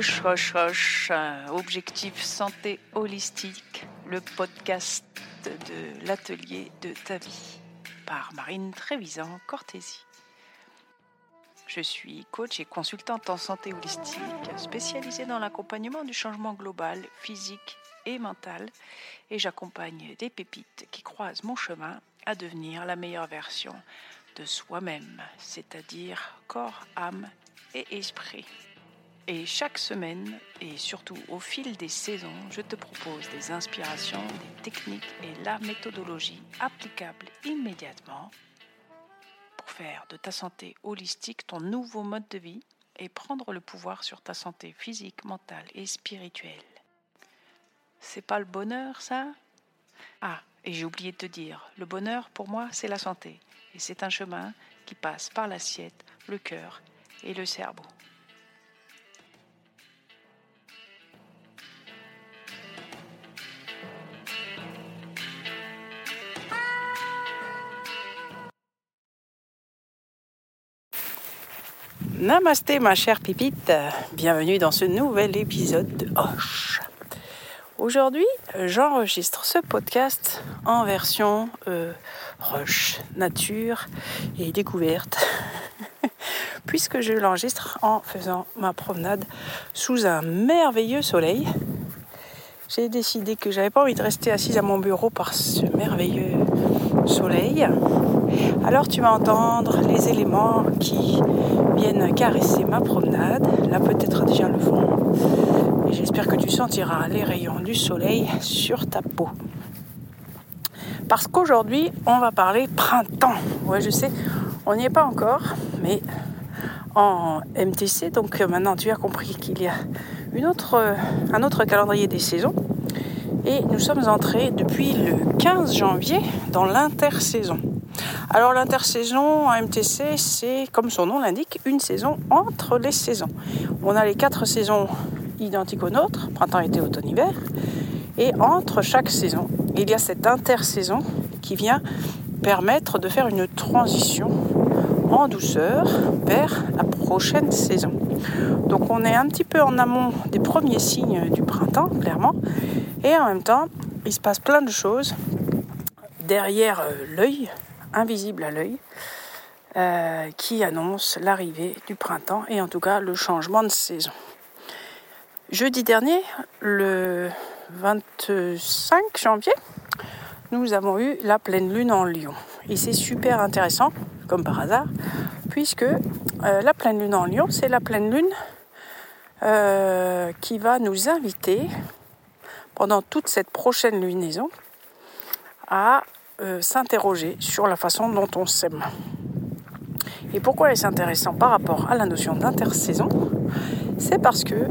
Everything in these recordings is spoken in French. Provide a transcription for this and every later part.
Roche, Roche, Roche, Objectif Santé Holistique, le podcast de l'atelier de ta vie par Marine Trévisan Cortési. Je suis coach et consultante en santé holistique, spécialisée dans l'accompagnement du changement global, physique et mental, et j'accompagne des pépites qui croisent mon chemin à devenir la meilleure version de soi-même, c'est-à-dire corps, âme et esprit. Et chaque semaine, et surtout au fil des saisons, je te propose des inspirations, des techniques et la méthodologie applicable immédiatement pour faire de ta santé holistique ton nouveau mode de vie et prendre le pouvoir sur ta santé physique, mentale et spirituelle. C'est pas le bonheur, ça? Ah, et j'ai oublié de te dire, le bonheur pour moi, c'est la santé. Et c'est un chemin qui passe par l'assiette, le cœur et le cerveau. Namasté ma chère Pipite, bienvenue dans ce nouvel épisode de Hoche. Aujourd'hui, j'enregistre ce podcast en version euh, nature et découverte, puisque je l'enregistre en faisant ma promenade sous un merveilleux soleil. J'ai décidé que j'avais pas envie de rester assise à mon bureau par ce merveilleux soleil. Alors tu vas entendre les éléments qui caresser ma promenade. Là peut-être déjà le vent. Et j'espère que tu sentiras les rayons du soleil sur ta peau. Parce qu'aujourd'hui, on va parler printemps. Ouais, je sais, on n'y est pas encore, mais en MTC, donc maintenant tu as compris qu'il y a une autre, un autre calendrier des saisons. Et nous sommes entrés depuis le 15 janvier dans l'intersaison. Alors l'intersaison en MTC, c'est comme son nom l'indique, une saison entre les saisons. On a les quatre saisons identiques aux nôtres, printemps, été, automne, hiver. Et entre chaque saison, il y a cette intersaison qui vient permettre de faire une transition en douceur vers la prochaine saison. Donc on est un petit peu en amont des premiers signes du printemps, clairement. Et en même temps, il se passe plein de choses derrière euh, l'œil invisible à l'œil euh, qui annonce l'arrivée du printemps et en tout cas le changement de saison. Jeudi dernier, le 25 janvier, nous avons eu la pleine lune en Lion. Et c'est super intéressant, comme par hasard, puisque euh, la pleine lune en Lion, c'est la pleine lune euh, qui va nous inviter pendant toute cette prochaine lunaison à euh, s'interroger sur la façon dont on s'aime. Et pourquoi est-ce intéressant par rapport à la notion d'intersaison? C'est parce que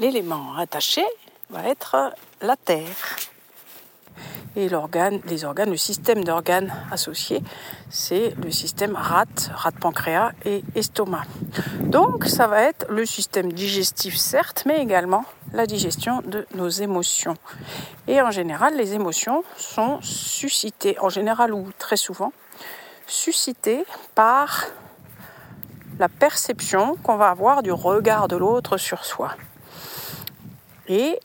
l'élément attaché va être la terre. Et les organes, le système d'organes associés, c'est le système rat, rat pancréas et estomac. Donc ça va être le système digestif certes, mais également la digestion de nos émotions. Et en général, les émotions sont suscitées, en général ou très souvent, suscitées par la perception qu'on va avoir du regard de l'autre sur soi. Et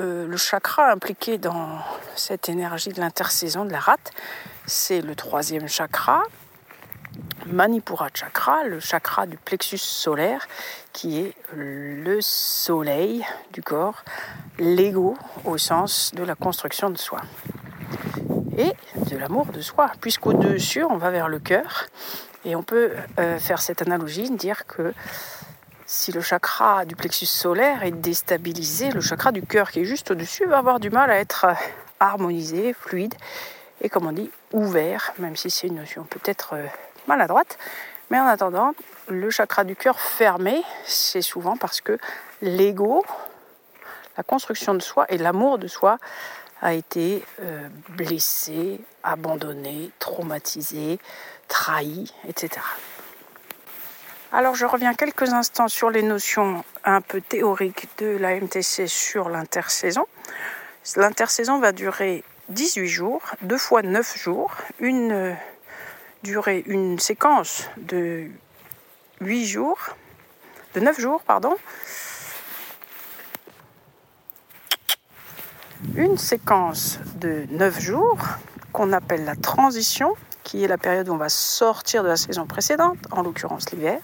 euh, le chakra impliqué dans cette énergie de l'intersaison de la rate, c'est le troisième chakra, Manipura chakra, le chakra du plexus solaire, qui est le soleil du corps, l'ego au sens de la construction de soi et de l'amour de soi, puisqu'au-dessus, on va vers le cœur, et on peut euh, faire cette analogie, dire que si le chakra du plexus solaire est déstabilisé, le chakra du cœur qui est juste au-dessus va avoir du mal à être harmonisé, fluide, et comme on dit, ouvert, même si c'est une notion peut-être euh, maladroite. Mais en attendant, le chakra du cœur fermé, c'est souvent parce que l'ego, la construction de soi et l'amour de soi a été euh, blessé, abandonné, traumatisé, trahi, etc. Alors je reviens quelques instants sur les notions un peu théoriques de la MTC sur l'intersaison. L'intersaison va durer 18 jours, deux fois 9 jours, une durer une séquence de 8 jours, de 9 jours, pardon. Une séquence de 9 jours qu'on appelle la transition, qui est la période où on va sortir de la saison précédente, en l'occurrence l'hiver,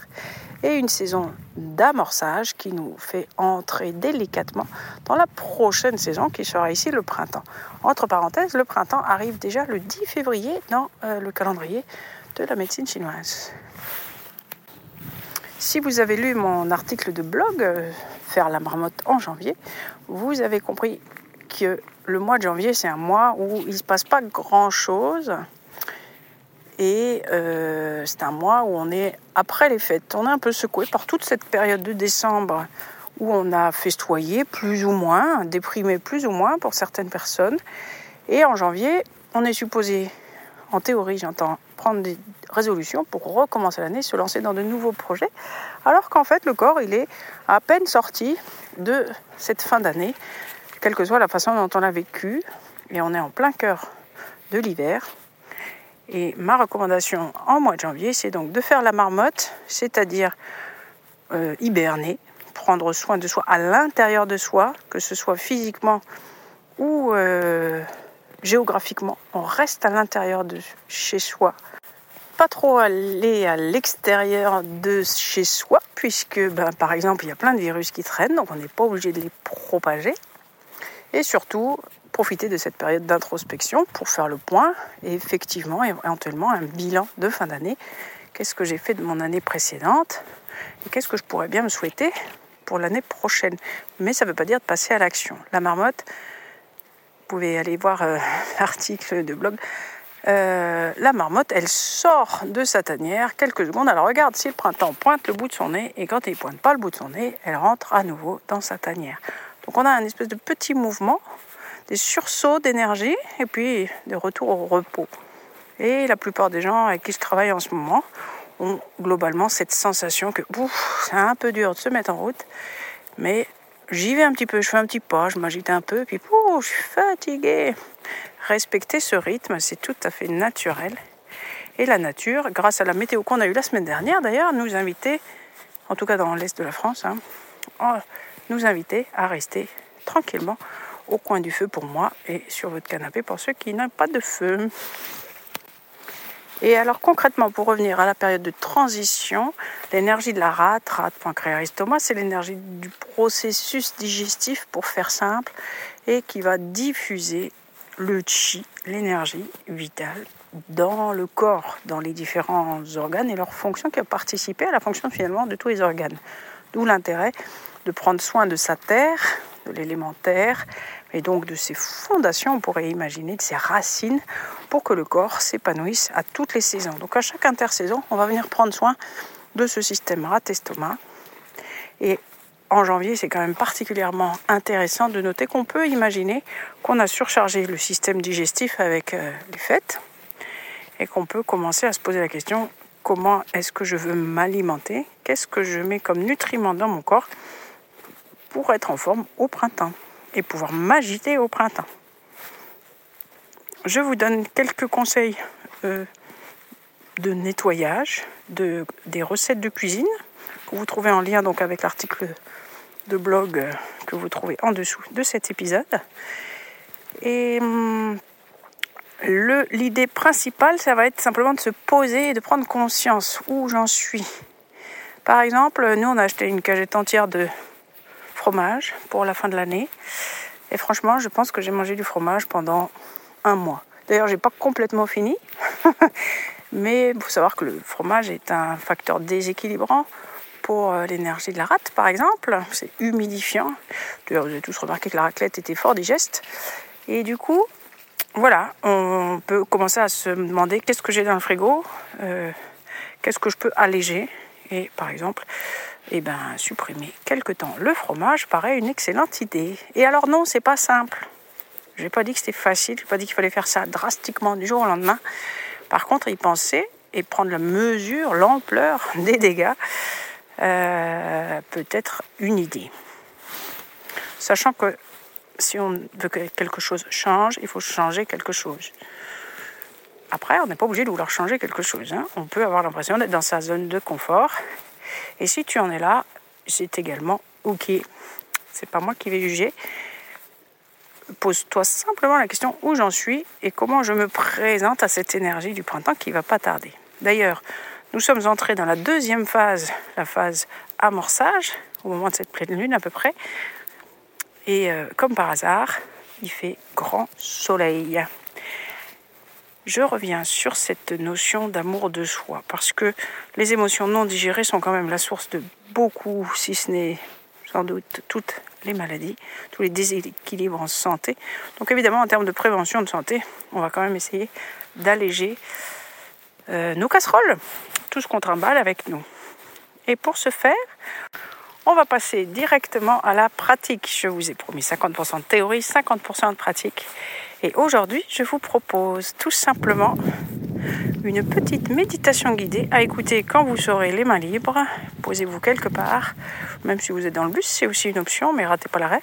et une saison d'amorçage qui nous fait entrer délicatement dans la prochaine saison qui sera ici le printemps. Entre parenthèses, le printemps arrive déjà le 10 février dans euh, le calendrier de la médecine chinoise. Si vous avez lu mon article de blog, euh, Faire la marmotte en janvier, vous avez compris que le mois de janvier, c'est un mois où il ne se passe pas grand-chose. Et euh, c'est un mois où on est après les fêtes. On est un peu secoué par toute cette période de décembre où on a festoyé plus ou moins, déprimé plus ou moins pour certaines personnes. Et en janvier, on est supposé, en théorie j'entends, prendre des résolutions pour recommencer l'année, se lancer dans de nouveaux projets, alors qu'en fait le corps, il est à peine sorti de cette fin d'année, quelle que soit la façon dont on l'a vécu, et on est en plein cœur de l'hiver. Et ma recommandation en mois de janvier, c'est donc de faire la marmotte, c'est-à-dire euh, hiberner, prendre soin de soi à l'intérieur de soi, que ce soit physiquement ou euh, géographiquement. On reste à l'intérieur de chez soi. Pas trop aller à l'extérieur de chez soi, puisque ben, par exemple il y a plein de virus qui traînent, donc on n'est pas obligé de les propager. Et surtout, profiter de cette période d'introspection pour faire le point et effectivement, éventuellement, un bilan de fin d'année. Qu'est-ce que j'ai fait de mon année précédente et qu'est-ce que je pourrais bien me souhaiter pour l'année prochaine? Mais ça ne veut pas dire de passer à l'action. La marmotte, vous pouvez aller voir euh, l'article de blog. Euh, la marmotte, elle sort de sa tanière quelques secondes. Elle regarde si le printemps pointe le bout de son nez et quand il pointe pas le bout de son nez, elle rentre à nouveau dans sa tanière. Donc on a un espèce de petit mouvement, sursauts d'énergie et puis des retours au repos. Et la plupart des gens avec qui je travaille en ce moment ont globalement cette sensation que c'est un peu dur de se mettre en route, mais j'y vais un petit peu, je fais un petit pas, je m'agite un peu, puis je suis fatiguée. Respecter ce rythme, c'est tout à fait naturel. Et la nature, grâce à la météo qu'on a eue la semaine dernière d'ailleurs, nous invitait, en tout cas dans l'est de la France, hein, oh, nous invitait à rester tranquillement au coin du feu pour moi et sur votre canapé pour ceux qui n'ont pas de feu. Et alors concrètement, pour revenir à la période de transition, l'énergie de la rate, rate estomac, c'est l'énergie du processus digestif, pour faire simple, et qui va diffuser le chi, l'énergie vitale, dans le corps, dans les différents organes et leurs fonctions qui ont participé à la fonction finalement de tous les organes. D'où l'intérêt de prendre soin de sa terre, de l'élémentaire, et donc de ses fondations, on pourrait imaginer, de ses racines, pour que le corps s'épanouisse à toutes les saisons. Donc à chaque intersaison, on va venir prendre soin de ce système rat-estomac. Et en janvier, c'est quand même particulièrement intéressant de noter qu'on peut imaginer qu'on a surchargé le système digestif avec euh, les fêtes et qu'on peut commencer à se poser la question comment est-ce que je veux m'alimenter? Qu'est-ce que je mets comme nutriments dans mon corps? Pour être en forme au printemps et pouvoir m'agiter au printemps. Je vous donne quelques conseils euh, de nettoyage, de, des recettes de cuisine que vous trouvez en lien donc avec l'article de blog euh, que vous trouvez en dessous de cet épisode. Et hum, l'idée principale, ça va être simplement de se poser et de prendre conscience où j'en suis. Par exemple, nous on a acheté une cagette entière de pour la fin de l'année. Et franchement, je pense que j'ai mangé du fromage pendant un mois. D'ailleurs, j'ai pas complètement fini. Mais il faut savoir que le fromage est un facteur déséquilibrant pour euh, l'énergie de la rate, par exemple. C'est humidifiant. D'ailleurs, vous avez tous remarqué que la raclette était fort digeste. Et du coup, voilà, on peut commencer à se demander qu'est-ce que j'ai dans le frigo, euh, qu'est-ce que je peux alléger. Et par exemple, eh ben, supprimer quelque temps le fromage paraît une excellente idée. Et alors non, c'est pas simple. Je n'ai pas dit que c'était facile, je n'ai pas dit qu'il fallait faire ça drastiquement du jour au lendemain. Par contre, y penser et prendre la mesure, l'ampleur des dégâts, euh, peut être une idée. Sachant que si on veut que quelque chose change, il faut changer quelque chose. Après, on n'est pas obligé de vouloir changer quelque chose. Hein. On peut avoir l'impression d'être dans sa zone de confort et si tu en es là, c'est également OK. C'est pas moi qui vais juger. pose-toi simplement la question où j'en suis et comment je me présente à cette énergie du printemps qui va pas tarder. D'ailleurs, nous sommes entrés dans la deuxième phase, la phase amorçage, au moment de cette pleine lune à peu près. Et euh, comme par hasard, il fait grand soleil. Je reviens sur cette notion d'amour de soi parce que les émotions non digérées sont quand même la source de beaucoup, si ce n'est sans doute toutes les maladies, tous les déséquilibres en santé. Donc évidemment, en termes de prévention de santé, on va quand même essayer d'alléger euh, nos casseroles, tout ce qu'on trimballe avec nous. Et pour ce faire, on va passer directement à la pratique. Je vous ai promis 50% de théorie, 50% de pratique. Et aujourd'hui, je vous propose tout simplement une petite méditation guidée à écouter quand vous serez les mains libres. Posez-vous quelque part, même si vous êtes dans le bus, c'est aussi une option, mais ratez pas l'arrêt.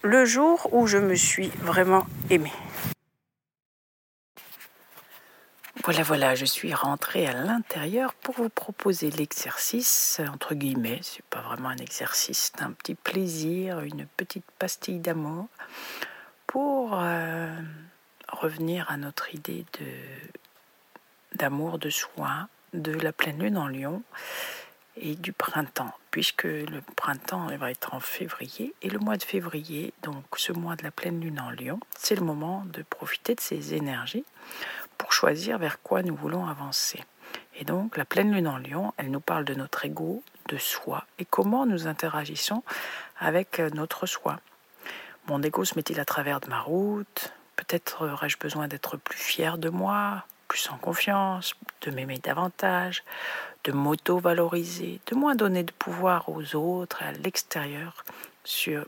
Le jour où je me suis vraiment aimée. Voilà, voilà, je suis rentrée à l'intérieur pour vous proposer l'exercice, entre guillemets, c'est pas vraiment un exercice, c'est un petit plaisir, une petite pastille d'amour euh, revenir à notre idée de d'amour, de soi, de la pleine lune en lion et du printemps, puisque le printemps va être en février et le mois de février, donc ce mois de la pleine lune en lion, c'est le moment de profiter de ces énergies pour choisir vers quoi nous voulons avancer. Et donc la pleine lune en lion, elle nous parle de notre ego, de soi et comment nous interagissons avec notre soi. Mon ego se met-il à travers de ma route? Peut-être aurais-je besoin d'être plus fier de moi, plus en confiance, de m'aimer davantage, de m'auto-valoriser, de moins donner de pouvoir aux autres et à l'extérieur sur,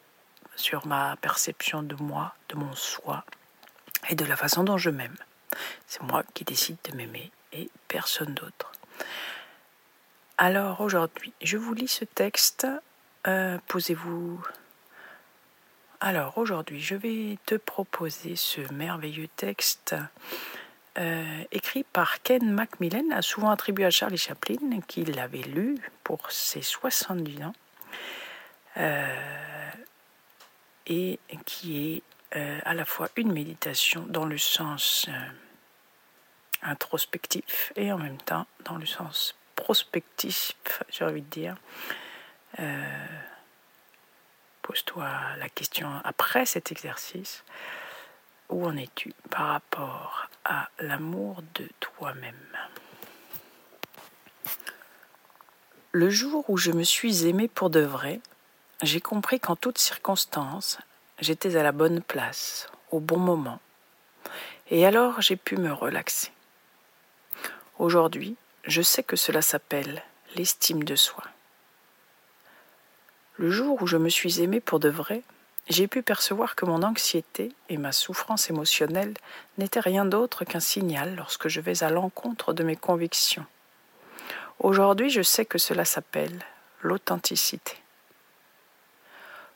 sur ma perception de moi, de mon soi et de la façon dont je m'aime. C'est moi qui décide de m'aimer et personne d'autre. Alors aujourd'hui, je vous lis ce texte. Euh, posez-vous. Alors aujourd'hui, je vais te proposer ce merveilleux texte euh, écrit par Ken Macmillan, souvent attribué à Charlie Chaplin, qui l'avait lu pour ses 70 ans, euh, et qui est à la fois une méditation dans le sens introspectif et en même temps dans le sens prospectif, j'ai envie de dire. Pose-toi la question après cet exercice, où en es-tu par rapport à l'amour de toi-même? Le jour où je me suis aimée pour de vrai, j'ai compris qu'en toutes circonstances, j'étais à la bonne place, au bon moment. Et alors j'ai pu me relaxer. Aujourd'hui, je sais que cela s'appelle l'estime de soi. Le jour où je me suis aimée pour de vrai, j'ai pu percevoir que mon anxiété et ma souffrance émotionnelle n'étaient rien d'autre qu'un signal lorsque je vais à l'encontre de mes convictions. Aujourd'hui, je sais que cela s'appelle l'authenticité.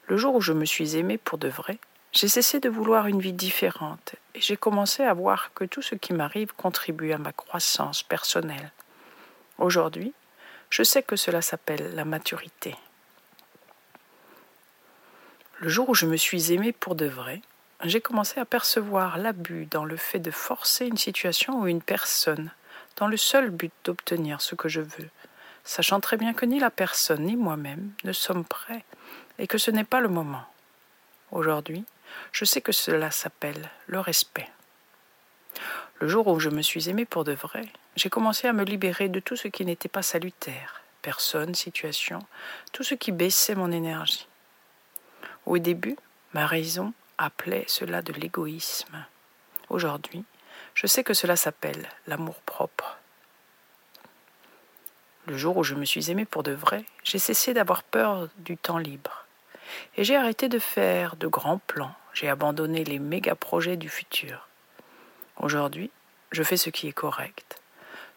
Le jour où je me suis aimée pour de vrai, j'ai cessé de vouloir une vie différente et j'ai commencé à voir que tout ce qui m'arrive contribue à ma croissance personnelle. Aujourd'hui, je sais que cela s'appelle la maturité. Le jour où je me suis aimée pour de vrai, j'ai commencé à percevoir l'abus dans le fait de forcer une situation ou une personne dans le seul but d'obtenir ce que je veux, sachant très bien que ni la personne ni moi-même ne sommes prêts et que ce n'est pas le moment. Aujourd'hui, je sais que cela s'appelle le respect. Le jour où je me suis aimée pour de vrai, j'ai commencé à me libérer de tout ce qui n'était pas salutaire, personne, situation, tout ce qui baissait mon énergie. Au début, ma raison appelait cela de l'égoïsme. Aujourd'hui, je sais que cela s'appelle l'amour-propre. Le jour où je me suis aimée pour de vrai, j'ai cessé d'avoir peur du temps libre. Et j'ai arrêté de faire de grands plans, j'ai abandonné les méga projets du futur. Aujourd'hui, je fais ce qui est correct,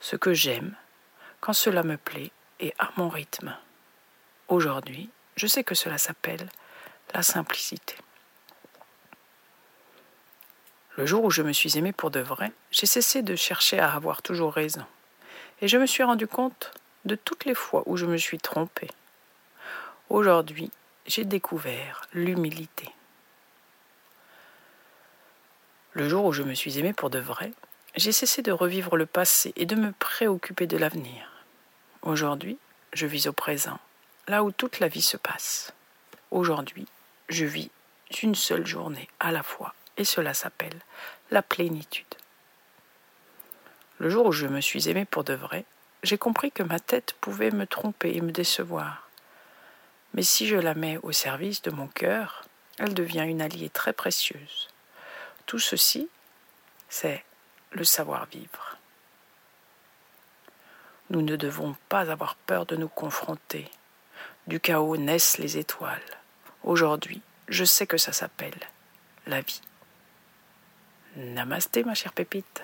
ce que j'aime, quand cela me plaît et à mon rythme. Aujourd'hui, je sais que cela s'appelle la simplicité. Le jour où je me suis aimé pour de vrai, j'ai cessé de chercher à avoir toujours raison. Et je me suis rendu compte de toutes les fois où je me suis trompé. Aujourd'hui, j'ai découvert l'humilité. Le jour où je me suis aimée pour de vrai, j'ai cessé de revivre le passé et de me préoccuper de l'avenir. Aujourd'hui, je vis au présent, là où toute la vie se passe. Aujourd'hui, je vis une seule journée à la fois, et cela s'appelle la plénitude. Le jour où je me suis aimée pour de vrai, j'ai compris que ma tête pouvait me tromper et me décevoir. Mais si je la mets au service de mon cœur, elle devient une alliée très précieuse. Tout ceci, c'est le savoir-vivre. Nous ne devons pas avoir peur de nous confronter. Du chaos naissent les étoiles. Aujourd'hui, je sais que ça s'appelle la vie. Namasté, ma chère pépite.